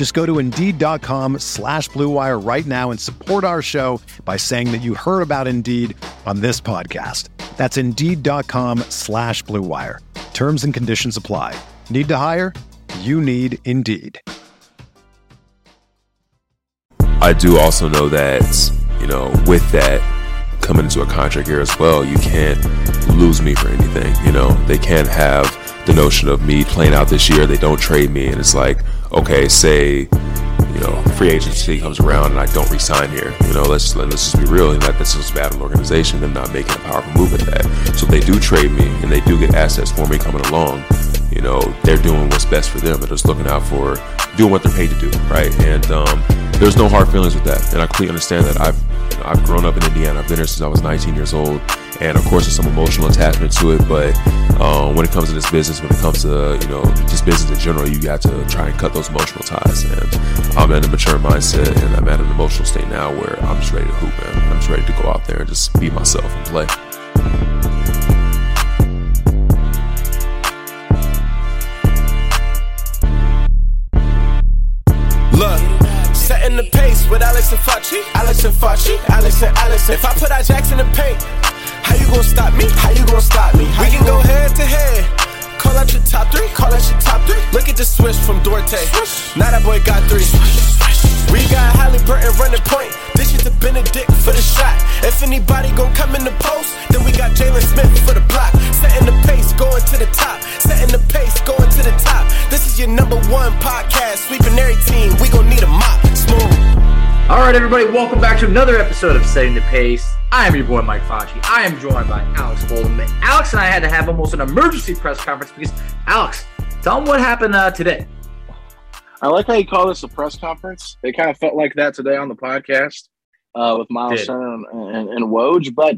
Just go to Indeed.com slash BlueWire right now and support our show by saying that you heard about Indeed on this podcast. That's Indeed.com slash BlueWire. Terms and conditions apply. Need to hire? You need Indeed. I do also know that, you know, with that coming into a contract here as well, you can't lose me for anything. You know, they can't have the notion of me playing out this year, they don't trade me, and it's like, okay, say, you know, free agency comes around and I don't resign here. You know, let's let's just be real. And that this is bad an organization. Them not making a powerful move at that. So they do trade me and they do get assets for me coming along. You know, they're doing what's best for them. They're just looking out for doing what they're paid to do, right? And um, there's no hard feelings with that. And I completely understand that. I've you know, I've grown up in Indiana. I've been here since I was 19 years old and of course there's some emotional attachment to it but um, when it comes to this business when it comes to you know just business in general you got to try and cut those emotional ties and i'm in a mature mindset and i'm at an emotional state now where i'm just ready to hoop man i'm just ready to go out there and just be myself and play Look, setting the pace with Alex and Facci. Alex and Facci. Alex and Alex. If I put our jacks in the paint, how you gonna stop me? How you gonna stop me? we can go head to head. Call out your top three. Call out your top three. Look at the switch from Duarte. Now that boy got three. We got Holly Haliburton running point. This is the Bennedict for the shot. If anybody gon' come in the post, then we got Jalen Smith for the block. Setting the pace, going to the top. Setting the pace, going to the top. This is your number one podcast. Sweeping every team. We gon' need a mop. Smooth. All right, everybody, welcome back to another episode of Setting the Pace. I am your boy Mike Facci. I am joined by Alex Golden. Alex and I had to have almost an emergency press conference because Alex, tell them what happened uh, today. I like how you call this a press conference. It kind of felt like that today on the podcast uh, with Myles and, and, and Woj. But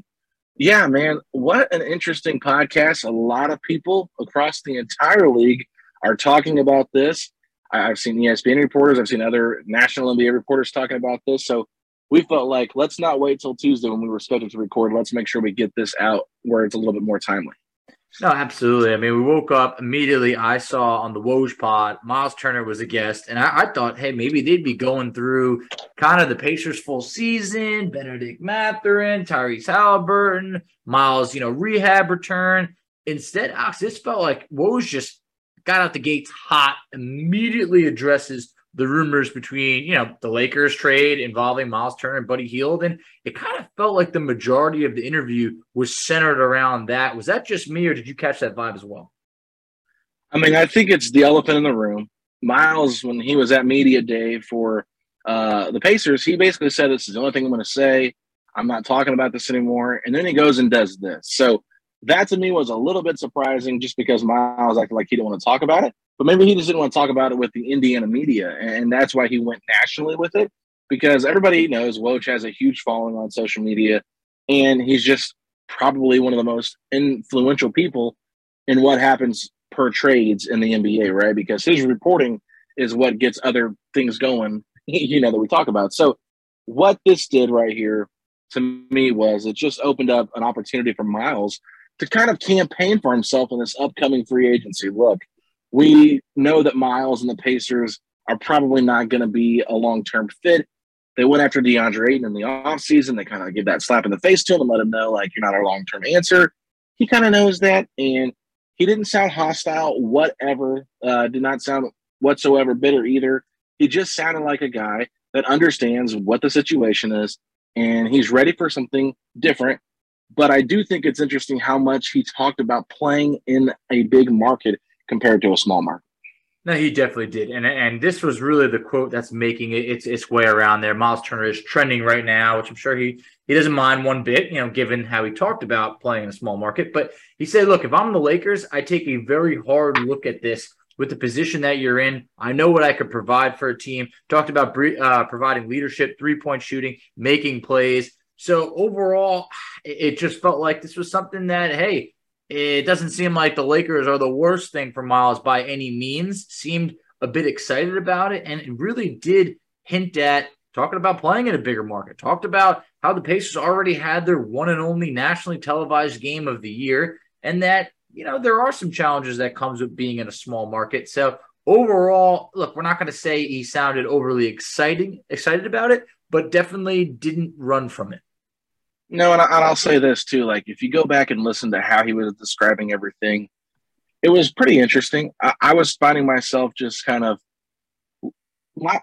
yeah, man, what an interesting podcast. A lot of people across the entire league are talking about this. I've seen ESPN reporters, I've seen other national NBA reporters talking about this. So we felt like let's not wait till Tuesday when we were scheduled to record. Let's make sure we get this out where it's a little bit more timely. No, absolutely. I mean, we woke up immediately. I saw on the Woj pod, Myles Turner was a guest, and I, I thought, hey, maybe they'd be going through kind of the Pacers' full season, Bennedict Mathurin, Tyrese Haliburton, Myles, you know, rehab return. Instead, Alex, this felt like Woj just got out the gates hot, immediately addresses the rumors between, you know, the Lakers trade involving Myles Turner and Buddy Hield. And it kind of felt like the majority of the interview was centered around that. Was that just me, or did you catch that vibe as well? I mean, I think it's the elephant in the room. Myles, when he was at media day for uh, the Pacers, he basically said, "This is the only thing I'm going to say. I'm not talking about this anymore." And then he goes and does this. So that to me was a little bit surprising, just because Myles acted like he didn't want to talk about it. But maybe he just didn't want to talk about it with the Indiana media, and that's why he went nationally with it. Because everybody knows Woj has a huge following on social media, and he's just probably one of the most influential people in what happens per trades in the NBA, right? Because his reporting is what gets other things going, you know, that we talk about. So, what this did right here to me was it just opened up an opportunity for Myles to kind of campaign for himself in this upcoming free agency. Look, we know that Myles and the Pacers are probably not going to be a long term fit. They went after DeAndre Ayton in the offseason. They kind of give that slap in the face to him and let him know, like, you're not our long term answer. He kind of knows that. And he didn't sound hostile, whatever. Uh, did not sound whatsoever bitter either. He just sounded like a guy that understands what the situation is and he's ready for something different. But I do think it's interesting how much he talked about playing in a big market compared to a small market. No, he definitely did, and and this was really the quote that's making it its its way around there. Myles Turner is trending right now, which I'm sure he he doesn't mind one bit, you know, given how he talked about playing in a small market. But he said, "Look, if I'm the Lakers, I take a very hard look at this with the position that you're in. I know what I could provide for a team. Talked about uh, providing leadership, three point shooting, making plays. So overall, it just felt like this was something that hey." It doesn't seem like the Lakers are the worst thing for Myles by any means. Seemed a bit excited about it, and it really did hint at talking about playing in a bigger market. Talked about how the Pacers already had their one and only nationally televised game of the year, and that you know there are some challenges that comes with being in a small market. So overall, look, we're not going to say he sounded overly exciting excited about it, but definitely didn't run from it. No, and, I, will say this too. Like, if you go back and listen to how he was describing everything, it was pretty interesting. I, I was finding myself just kind of,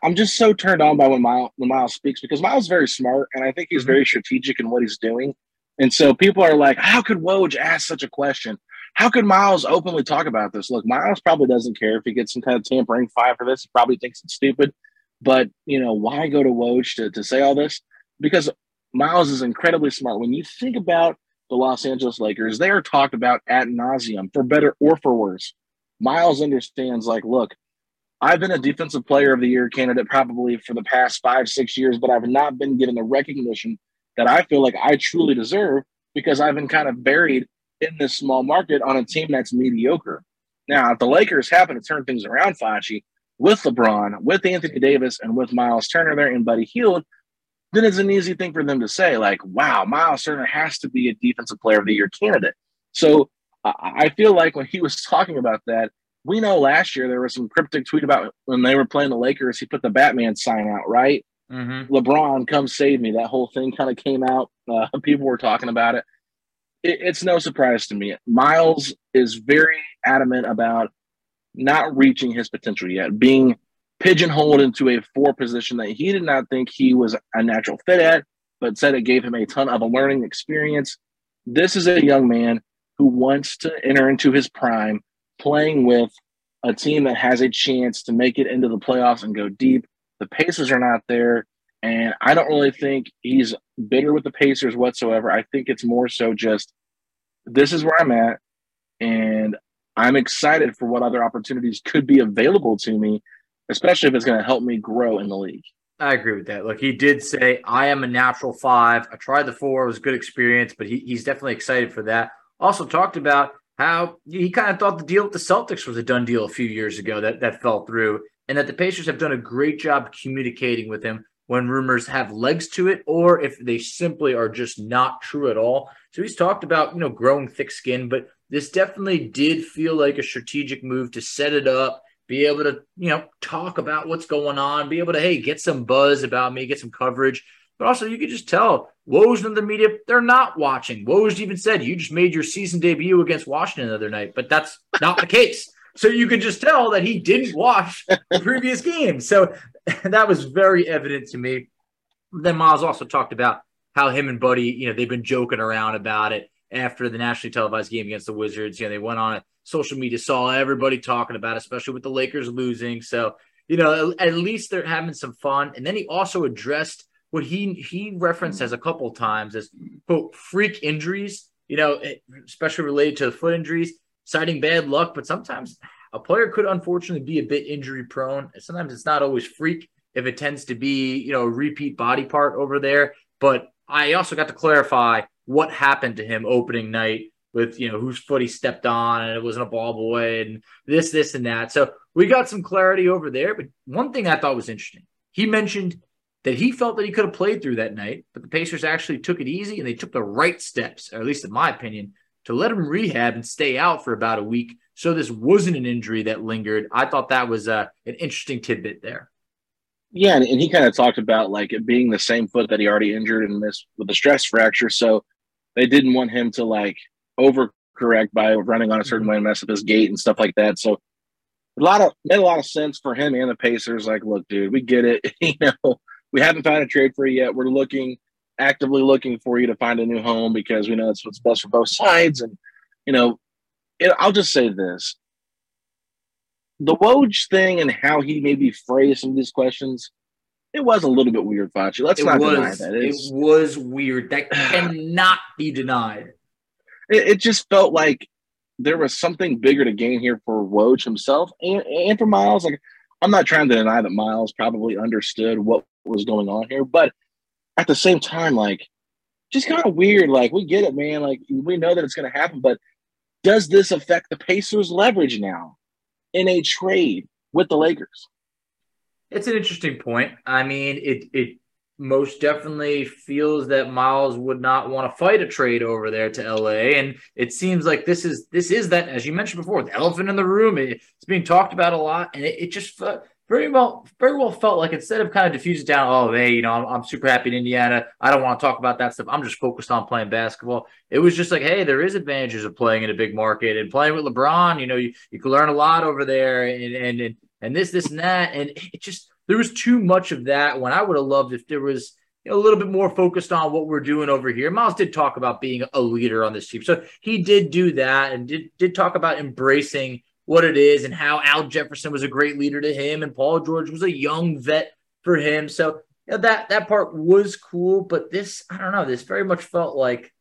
I'm just so turned on by when Myles, when Myles speaks because Myles is very smart and I think he's mm-hmm. very strategic in what he's doing. And so people are like, how could Woj ask such a question? How could Myles openly talk about this? Look, Myles probably doesn't care if he gets some kind of tampering fine for this. He probably thinks it's stupid. But, you know, why go to Woj to, to say all this? Because Myles is incredibly smart. When you think about the Los Angeles Lakers, they are talked about at nauseum for better or for worse. Myles understands, like, look, I've been a defensive player of the year candidate probably for the past five, six years, but I've not been given the recognition that I feel like I truly deserve because I've been kind of buried in this small market on a team that's mediocre. Now, if the Lakers happen to turn things around, Facci, with LeBron, with Anthony Davis, and with Myles Turner there and Buddy Hield, then it's an easy thing for them to say, like, wow, Myles Turner has to be a defensive player of the year candidate. So I feel like when he was talking about that, we know last year there was some cryptic tweet about when they were playing the Lakers, he put the Batman sign out, right? Mm-hmm. LeBron, come save me. That whole thing kind of came out. Uh, people were talking about it. it. It's no surprise to me. Myles is very adamant about not reaching his potential yet, being pigeonholed into a four position that he did not think he was a natural fit at, but said it gave him a ton of a learning experience. This is a young man who wants to enter into his prime playing with a team that has a chance to make it into the playoffs and go deep. The Pacers are not there. And I don't really think he's bitter with the Pacers whatsoever. I think it's more so just this is where I'm at. And I'm excited for what other opportunities could be available to me especially if it's going to help me grow in the league. I agree with that. Look, he did say, I am a natural five. I tried the four, it was a good experience, but he, he's definitely excited for that. Also talked about how he kind of thought the deal with the Celtics was a done deal a few years ago that, that fell through, and that the Pacers have done a great job communicating with him when rumors have legs to it or if they simply are just not true at all. So he's talked about, you know, growing thick skin, but this definitely did feel like a strategic move to set it up be able to, you know, talk about what's going on, be able to, hey, get some buzz about me, get some coverage. But also, you could just tell Woj and the media, they're not watching. Woj even said, you just made your season debut against Washington the other night, but that's not the case. So you could just tell that he didn't watch the previous game. So that was very evident to me. Then Myles also talked about how him and Buddy, you know, they've been joking around about it after the nationally televised game against the Wizards. You know, they went on social media, saw everybody talking about, it, especially with the Lakers losing. So, you know, at least they're having some fun. And then he also addressed what he he referenced as a couple times as quote freak injuries. You know, eh, especially related to the foot injuries, citing bad luck. But sometimes a player could unfortunately be a bit injury prone. Sometimes it's not always freak if it tends to be you know a repeat body part over there. But I also got to clarify what happened to him opening night with you know whose foot he stepped on and it wasn't a ball boy and this this and that. So we got some clarity over there but one thing i thought was interesting he mentioned that he felt that he could have played through that night but the pacers actually took it easy and they took the right steps or at least in my opinion to let him rehab and stay out for about a week. So this wasn't an injury that lingered. I thought that was uh, an interesting tidbit there. Yeah and, and he kind of talked about like it being the same foot that he already injured and this with a stress fracture. So they didn't want him to like overcorrect by running on a certain mm-hmm. way and mess up his gait and stuff like that. So a lot of made a lot of sense for him and the Pacers. Like, look, dude, we get it. you know, we haven't found a trade for you yet. We're looking actively looking for you to find a new home because we know that's what's best for both sides. And, you know, it, I'll just say this the Woj thing and how he maybe phrased some of these questions, it was a little bit weird, Facci. Let's It not was, deny that. it was weird. That cannot be denied. it, it just felt like there was something bigger to gain here for Woj himself and, and for Myles. Like, I'm not trying to deny that Myles probably understood what was going on here, but at the same time, like, just kind of weird. Like, we get it, man. Like, we know that it's going to happen, but does this affect the Pacers' leverage now in a trade with the Lakers? It's an interesting point. I mean, it it most definitely feels that Myles would not want to fight a trade over there to LA, and it seems like this is this is that as you mentioned before, the elephant in the room. It, it's being talked about a lot, and it, it just very well very well felt like instead of kind of diffusing down, oh hey, you know, I'm, I'm super happy in Indiana. I don't want to talk about that stuff. I'm just focused on playing basketball. It was just like, hey, there is advantages of playing in a big market and playing with LeBron. You know, you, you can learn a lot over there, and and and, and this this and that, and it just there was too much of that when I would have loved if there was a little bit more focused on what we're doing over here. Myles did talk about being a leader on this team. So he did do that and did, did talk about embracing what it is and how Al Jefferson was a great leader to him and Paul George was a young vet for him. So you know, that that part was cool, but this I don't know, this very much felt like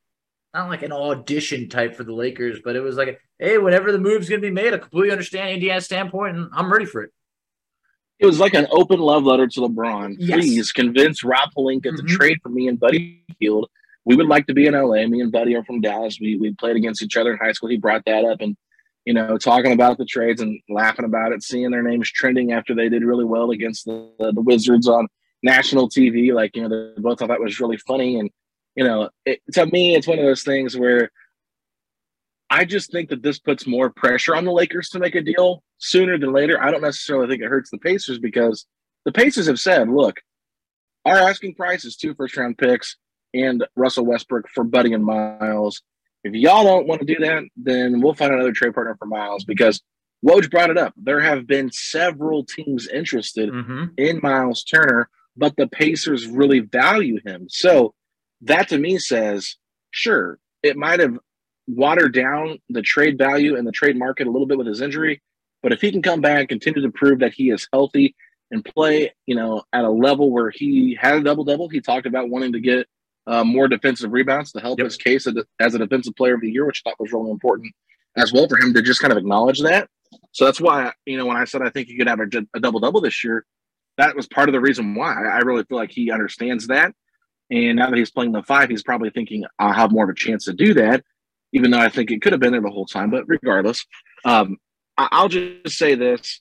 not like an audition type for the Lakers, but it was like, hey, whenever the move's going to be made, I completely understand Indiana's standpoint and I'm ready for it. It was like an open love letter to LeBron. Yes. Please convince Rob Pelinka to Mhm. trade for me and Buddy Hield. We would like to be in LA. Me and Buddy are from Dallas. We we played against each other in high school. He brought that up and you know talking about the trades and laughing about it, seeing their names trending after they did really well against the, the, the Wizards on national TV. Like you know they both thought that was really funny and you know it, to me it's one of those things where I just think that this puts more pressure on the Lakers to make a deal sooner than later. I don't necessarily think it hurts the Pacers because the Pacers have said, look, our asking price is two first round picks and Russell Westbrook for Buddy and Myles. If y'all don't want to do that, then we'll find another trade partner for Myles because Woj brought it up. There have been several teams interested Mm-hmm. in Myles Turner, but the Pacers really value him. So that to me says, sure, it might have watered down the trade value and the trade market a little bit with his injury, but if he can come back, continue to prove that he is healthy and play, you know, at a level where he had a double double, he talked about wanting to get uh, more defensive rebounds to help Yep. his case as a- defensive player of the year, which I thought was really important as well for him to just kind of acknowledge that. So that's why, you know, when I said I think he could have a, a double double this year, that was part of the reason why. I really feel like he understands that. And now that he's playing the five, he's probably thinking, I'll have more of a chance to do that, even though I think it could have been there the whole time. But regardless, um, I- I'll just say this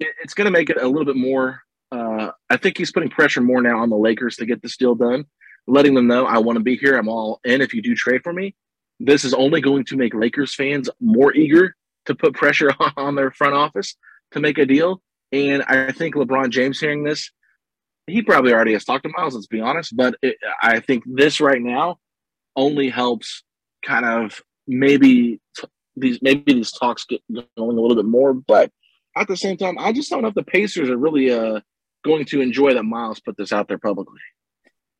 it- it's going to make it a little bit more. Uh, I think he's putting pressure more now on the Lakers to get this deal done, letting them know, I want to be here. I'm all in if you do trade for me. This is only going to make Lakers fans more eager to put pressure on their front office to make a deal. And I think LeBron James hearing this, he probably already has talked to Myles, let's be honest. But it, I think this right now only helps kind of maybe t- these maybe these talks get going a little bit more. But at the same time, I just don't know if the Pacers are really uh, going to enjoy that Myles put this out there publicly.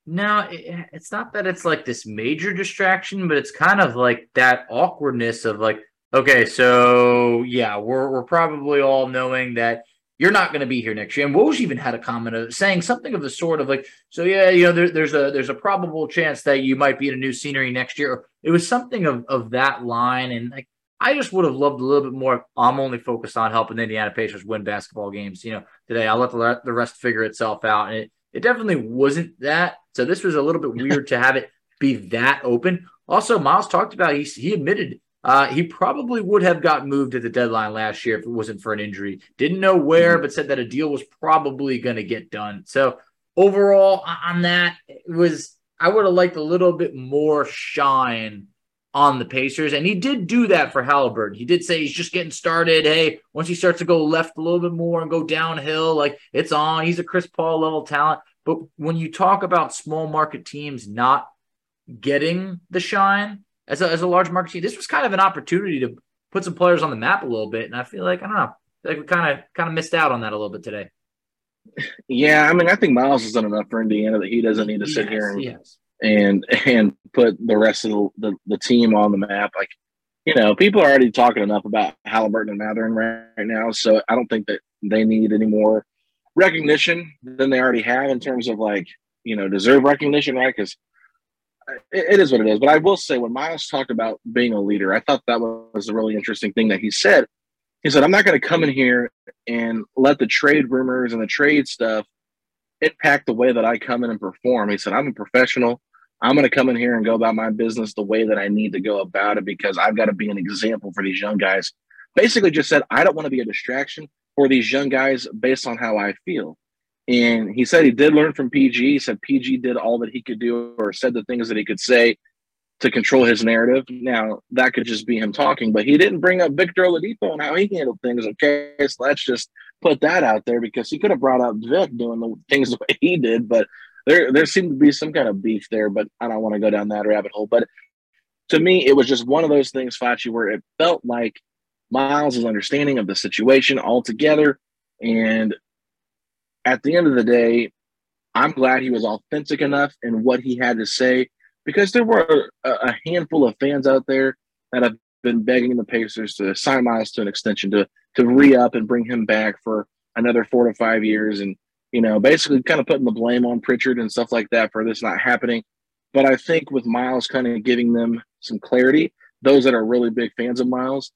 No, it, it's not that it's like this major distraction, but it's kind of like that awkwardness of like, okay, so yeah, we're we're probably all knowing that you're not going to be here next year. And Woj even had a comment of saying something of the sort of like, so yeah, you know, there, there's a there's a probable chance that you might be in a new scenery next year. It was something of of that line, and like I just would have loved a little bit more. I'm only focused on helping the Indiana Pacers win basketball games. You know, today I'll let the, the rest figure itself out, and it it definitely wasn't that. So this was a little bit weird to have it be that open. Also, Myles talked about he he admitted uh, he probably would have got moved at the deadline last year if it wasn't for an injury. Didn't know where, but said that a deal was probably going to get done. So overall, on that, it was I would have liked a little bit more shine on the Pacers, and he did do that for Haliburton. He did say he's just getting started. Hey, once he starts to go left a little bit more and go downhill, like it's on. He's a Chris Paul level talent. But when you talk about small market teams not getting the shine as a, as a large market team, this was kind of an opportunity to put some players on the map a little bit. And I feel like I don't know, like we kind of kind of missed out on that a little bit today. Yeah, I mean, I think Myles has done enough for Indiana that he doesn't need to sit Yes, here and yes. and and put the rest of the, the, the team on the map. Like, you know, people are already talking enough about Haliburton and Mathurin right, right now, so I don't think that they need any more recognition than they already have in terms of like you know deserve recognition, right? Because it, is what it is. But I will say, when Myles talked about being a leader, I thought that was a really interesting thing that he said. He said, "I'm not going to come in here and let the trade rumors and the trade stuff impact the way that I come in and perform." He said, "I'm a professional. I'm going to come in here and go about my business the way that I need to go about it because I've got to be an example for these young guys." Basically, just said, "I don't want to be a distraction for these young guys based on how I feel." And he said he did learn from PG. He said PG did all that he could do or said the things that he could say to control his narrative. Now, that could just be him talking, but he didn't bring up Victor Oladipo and how he handled things. Okay, so let's just put that out there because he could have brought up Vic doing the things the way he did, but there there seemed to be some kind of beef there, but I don't want to go down that rabbit hole. But to me, it was just one of those things, Facci, where it felt like Myles' understanding of the situation altogether. And at the end of the day, I'm glad he was authentic enough in what he had to say because there were a, a handful of fans out there that have been begging the Pacers to sign Myles to an extension to to re up and bring him back for another four to five years, and you know, basically kind of putting the blame on Pritchard and stuff like that for this not happening. But I think with Myles kind of giving them some clarity, those that are really big fans of Myles,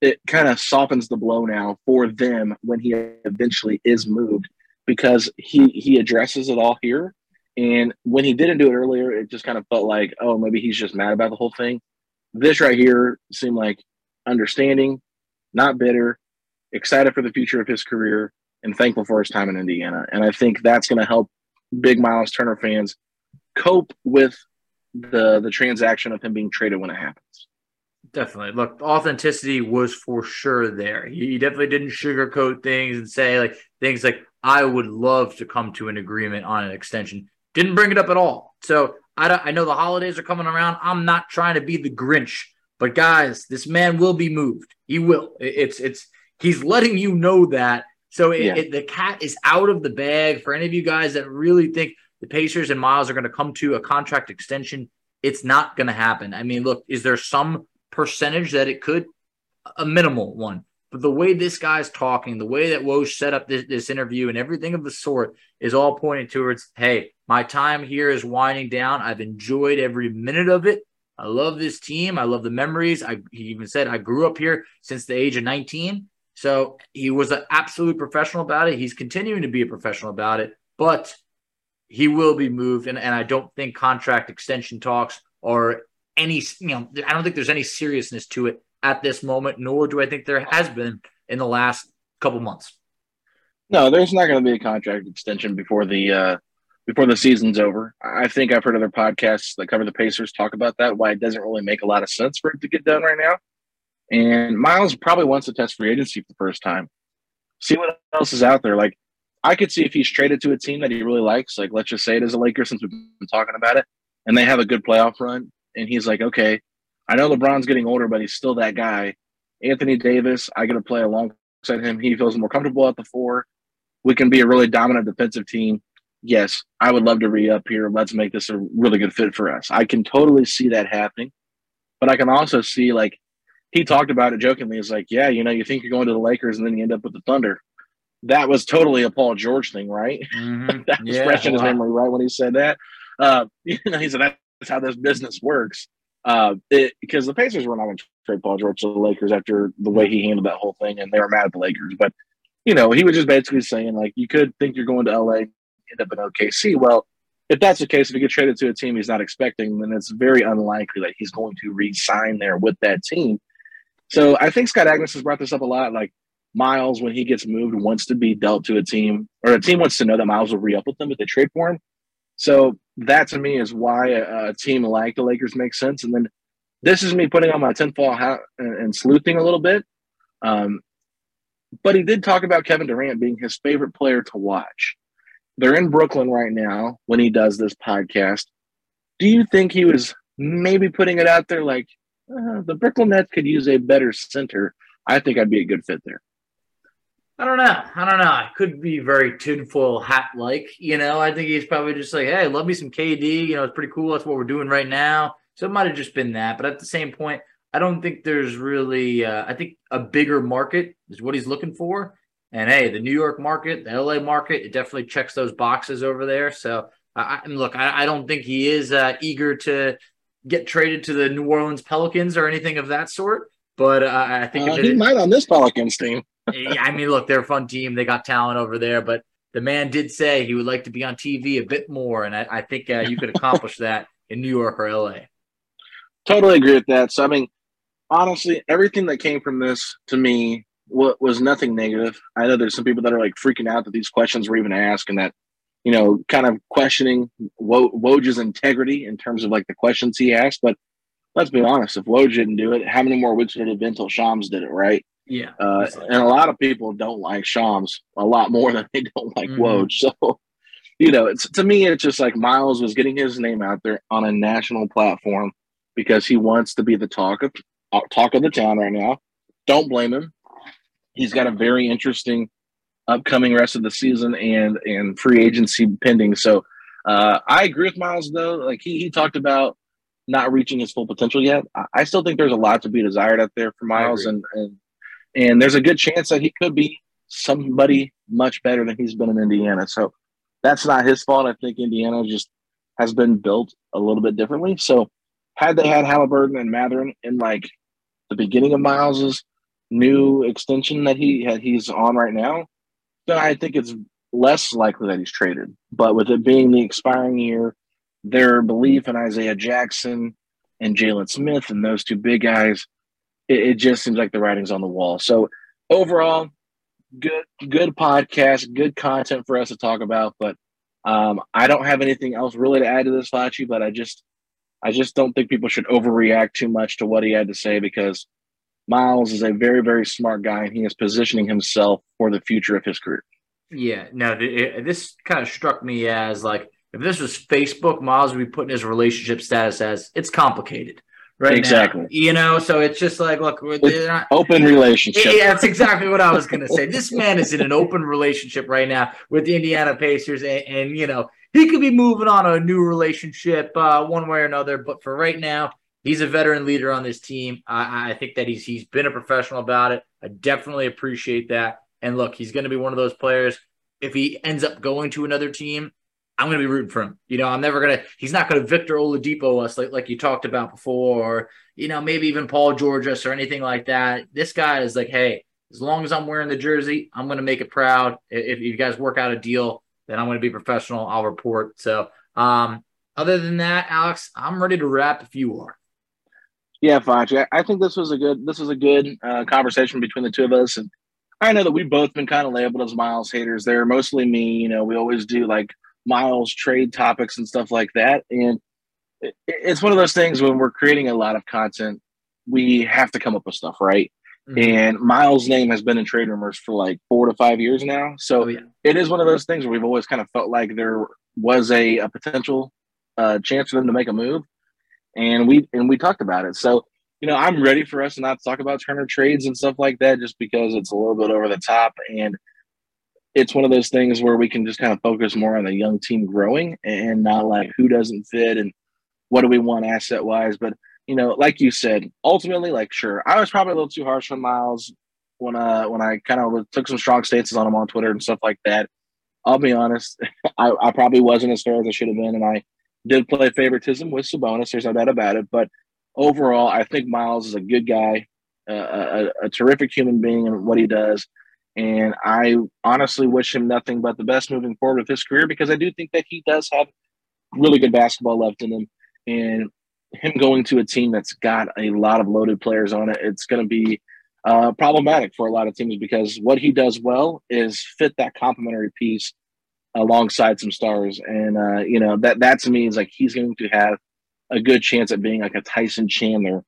it kind of softens the blow now for them when he eventually is moved because he he addresses it all here. And when he didn't do it earlier, it just kind of felt like, oh, maybe he's just mad about the whole thing. This right here seemed like understanding, not bitter, excited for the future of his career, and thankful for his time in Indiana. And I think that's going to help big Myles Turner fans cope with the the transaction of him being traded when it happens. Definitely. Look, authenticity was for sure there. He definitely didn't sugarcoat things and say like things like, I would love to come to an agreement on an extension. Didn't bring it up at all. So I, I know the holidays are coming around. I'm not trying to be the Grinch, but guys, this man will be moved. He will. It's it's he's letting you know that. So it, yeah. it, the cat is out of the bag for any of you guys that really think the Pacers and Myles are going to come to a contract extension. It's not going to happen. I mean, look, is there some percentage that it could? A minimal one. But the way this guy's talking, the way that Woj set up this, this interview and everything of the sort is all pointing towards, hey, my time here is winding down. I've enjoyed every minute of it. I love this team. I love the memories. I he even said I grew up here since the age of 19. So he was an absolute professional about it. He's continuing to be a professional about it, but he will be moved. And, and I don't think contract extension talks or any, you know, I don't think there's any seriousness to it at this moment, nor do I think there has been in the last couple months. No, there's not going to be a contract extension before the uh, before the season's over. I think I've heard other podcasts that cover the Pacers talk about that. Why it doesn't really make a lot of sense for it to get done right now. And Myles probably wants to test free agency for the first time, see what else is out there. Like I could see if he's traded to a team that he really likes. Like let's just say it is a Lakers since we've been talking about it, and they have a good playoff run, and he's like, okay, I know LeBron's getting older, but he's still that guy. Anthony Davis, I get to play alongside him. He feels more comfortable at the four. We can be a really dominant defensive team. Yes, I would love to re up here. Let's make this a really good fit for us. I can totally see that happening. But I can also see, like, he talked about it jokingly. He's like, yeah, you know, you think you're going to the Lakers and then you end up with the Thunder. That was totally a Paul George thing, right? Mm-hmm. that was yeah, fresh in his memory, right? When he said that. Uh, you know, he said, that's how this business works. Uh, because the Pacers were not going to trade Paul George to the Lakers after the way he handled that whole thing, and they were mad at the Lakers. But you know, he was just basically saying like, you could think you're going to LA, end up in OKC. Well, if that's the case, if he gets traded to a team he's not expecting, then it's very unlikely that he's going to re-sign there with that team. So I think Scott Agness has brought this up a lot. Like Myles, when he gets moved, wants to be dealt to a team, or a team wants to know that Myles will re-up with them if they trade for him. So that to me is why a, a, team like the Lakers makes sense. And then this is me putting on my tinfoil hat and, and sleuthing a little bit. Um, but he did talk about Kevin Durant being his favorite player to watch. They're in Brooklyn right now when he does this podcast. Do you think he was maybe putting it out there like uh, the Brooklyn Nets could use a better center? I think I'd be a good fit there. I don't know. I don't know. It could be very tinfoil hat like. You know, I think he's probably just like, hey, love me some KD. You know, it's pretty cool. That's what we're doing right now. So it might have just been that. But at the same point, I don't think there's really. Uh, I think a bigger market is what he's looking for. And hey, the New York market, the LA market, it definitely checks those boxes over there. So I, look, I, I, don't think he is uh, eager to get traded to the New Orleans Pelicans or anything of that sort. But uh, I think uh, he might on this Pelicans team. I mean, look, they're a fun team. They got talent over there, but the man did say he would like to be on TV a bit more, and I, I think uh, you could accomplish that in New York or LA. Totally agree with that. So, I mean, honestly, everything that came from this to me was nothing negative. I know there's some people that are like freaking out that these questions were even asked, and that you know, kind of questioning Wo- Woj's integrity in terms of like the questions he asked. But let's be honest, if Woj didn't do it, how many more weeks would it have been until Shams did it, right? Yeah. Uh, and a lot of people don't like Shams a lot more than they don't like mm-hmm. Woj. So, you know, it's to me, it's just like Myles was getting his name out there on a national platform because he wants to be the talk of uh, talk of the town right now. Don't blame him. He's got a very interesting upcoming rest of the season and and free agency pending. So uh, I agree with Myles though. Like he he talked about not reaching his full potential yet. I, I still think there's a lot to be desired out there for Myles, and and and there's a good chance that he could be somebody much better than he's been in Indiana. So that's not his fault. I think Indiana just has been built a little bit differently. So had they had Haliburton and Mathurin in like the beginning of Myles's new extension that he had he's on right now, then I think it's less likely that he's traded. But with it being the expiring year, their belief in Isaiah Jackson and Jalen Smith and those two big guys, it, it, just seems like the writing's on the wall. So overall, good good podcast, good content for us to talk about. But um, I don't have anything else really to add to this, Facci. But I just I just don't think people should overreact too much to what he had to say because Myles is a very, very smart guy, and he is positioning himself for the future of his career. Yeah, no, it, this kind of struck me as like if this was Facebook, Myles would be putting his relationship status as it's complicated. Right exactly. Now, you know, so it's just like, look, not, open relationship. Yeah, that's exactly what I was going to say. This man is in an open relationship right now with the Indiana Pacers, and, and you know, he could be moving on a new relationship uh, one way or another. But for right now, he's a veteran leader on this team. I, I think that he's he's been a professional about it. I definitely appreciate that. And look, he's going to be one of those players. If he ends up going to another team, I'm going to be rooting for him. You know, I'm never going to. He's not going to Victor Oladipo us like like you talked about before, or you know maybe even Paul Georges or anything like that. This guy is like, hey, as long as I'm wearing the jersey, I'm going to make it proud. If, you guys work out a deal, then I'm going to be professional. I'll report. So, um, other than that, Alex, I'm ready to wrap if you are. Yeah, Facci. I think this was a good this was a good uh, conversation between the two of us, and I know that we've both been kind of labeled as Myles haters. They're mostly me. You know, we always do like Myles trade topics and stuff like that, and it, it's one of those things when we're creating a lot of content, we have to come up with stuff, right? Mm-hmm. And Myles' name has been in trade rumors for like four to five years now, so oh, yeah. it is one of those things where we've always kind of felt like there was a, a potential uh, chance for them to make a move and we and we talked about it. So you know, I'm ready for us not to talk about Turner trades and stuff like that, just because it's a little bit over the top, and it's one of those things where we can just kind of focus more on the young team growing and not like who doesn't fit and what do we want asset wise. But you know, like you said, ultimately, like sure, I was probably a little too harsh on Myles when uh when I kind of took some strong stances on him on Twitter and stuff like that. I'll be honest, I, I probably wasn't as fair as I should have been, and I did play favoritism with Sabonis. There's no doubt about it. But overall, I think Myles is a good guy, uh, a, a, terrific human being and what he does. And I honestly wish him nothing but the best moving forward with his career because I do think that he does have really good basketball left in him. And him going to a team that's got a lot of loaded players on it, it's going to be uh, problematic for a lot of teams because what he does well is fit that complementary piece alongside some stars. And uh, you know that that to me is like he's going to have a good chance at being like a Tyson Chandler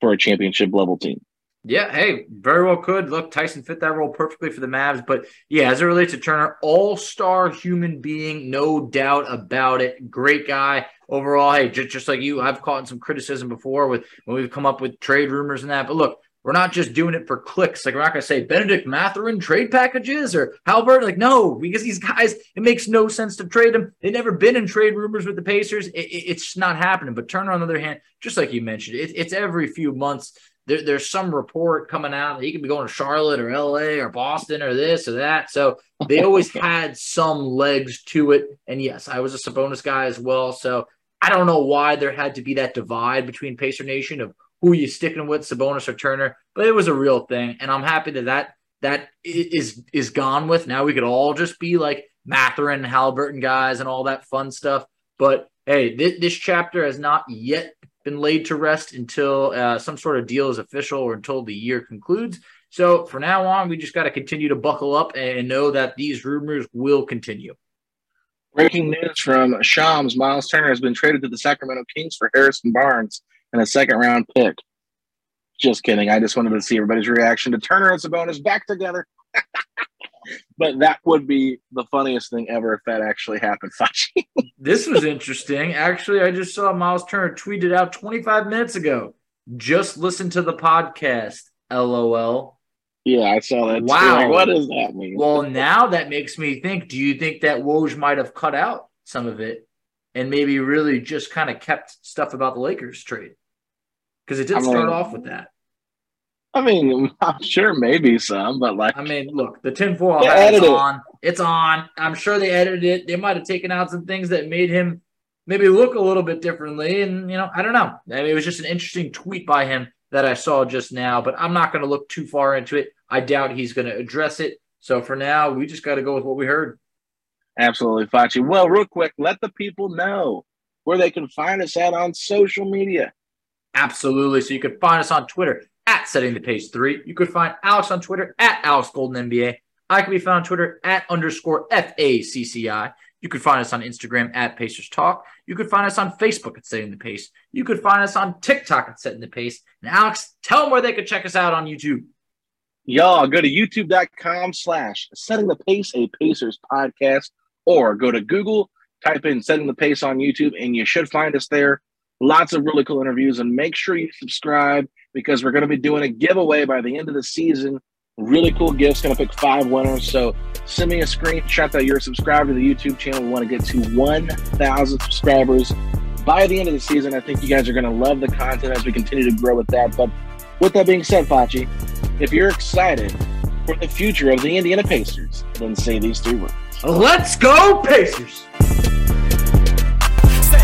for a championship level team. Yeah, hey, very well could. Look, Tyson fit that role perfectly for the Mavs. But yeah, as it relates to Turner, all star human being, no doubt about it. Great guy overall. Hey, just, just like you, I've caught some criticism before with when we've come up with trade rumors and that. But look, we're not just doing it for clicks. Like we're not going to say Bennedict Mathurin trade packages or Halbert. Like no, because these guys, it makes no sense to trade them. They've never been in trade rumors with the Pacers. It, it, it's not happening. But Turner, on the other hand, just like you mentioned, it, it's every few months. There, there's some report coming out that he could be going to Charlotte or LA or Boston or this or that. So they always had some legs to it. And yes, I was a Sabonis guy as well. So I don't know why there had to be that divide between Pacer Nation of who you sticking with, Sabonis or Turner, but it was a real thing, and I'm happy that that that is is gone with. Now we could all just be like Mathurin, Haliburton guys, and all that fun stuff. But hey, this, this chapter has not yet been laid to rest until uh, some sort of deal is official or until the year concludes. So for now on, we just got to continue to buckle up and know that these rumors will continue. Breaking news from Shams: Myles Turner has been traded to the Sacramento Kings for Harrison Barnes and a second round pick. Just kidding. I just wanted to see everybody's reaction to Turner and Sabonis back together. but that would be the funniest thing ever if that actually happened, this was interesting. Actually, I just saw Myles Turner tweeted out 25 minutes ago. Just listen to the podcast. LOL. Yeah, I saw that. Wow. Like, what does that mean? Well, now that makes me think do you think that Woj might have cut out some of it and maybe really just kind of kept stuff about the Lakers trade? Because it did I start off with that. I mean, I'm sure maybe some, but like, I mean, look, the tinfoil hat is on. It's on. I'm sure they edited it. They might have taken out some things that made him maybe look a little bit differently. And, you know, I don't know. I mean, it was just an interesting tweet by him that I saw just now, but I'm not going to look too far into it. I doubt he's going to address it. So for now, we just got to go with what we heard. Absolutely, Facci. Well, real quick, let the people know where they can find us at on social media. Absolutely. So you can find us on Twitter at setting the pace three. You could find Alex on Twitter at Alex Golden NBA. I can be found on Twitter at underscore FACCI. You could find us on Instagram at Pacers Talk. You could find us on Facebook at Setting the Pace. You could find us on TikTok at Setting the Pace. And Alex, tell them where they could check us out on YouTube. Y'all go to youtube.com slash Setting the Pace, a Pacers podcast, or go to Google, type in Setting the Pace on YouTube, and you should find us there. Lots of really cool interviews, and make sure you subscribe because we're going to be doing a giveaway by the end of the season. Really cool gifts. Going to pick five winners. So send me a screenshot that you're subscribed to the YouTube channel. We want to get to 1,000 subscribers by the end of the season. I think you guys are going to love the content as we continue to grow with that. But with that being said, Facci, if you're excited for the future of the Indiana Pacers, then say these three words. Let's go, Pacers!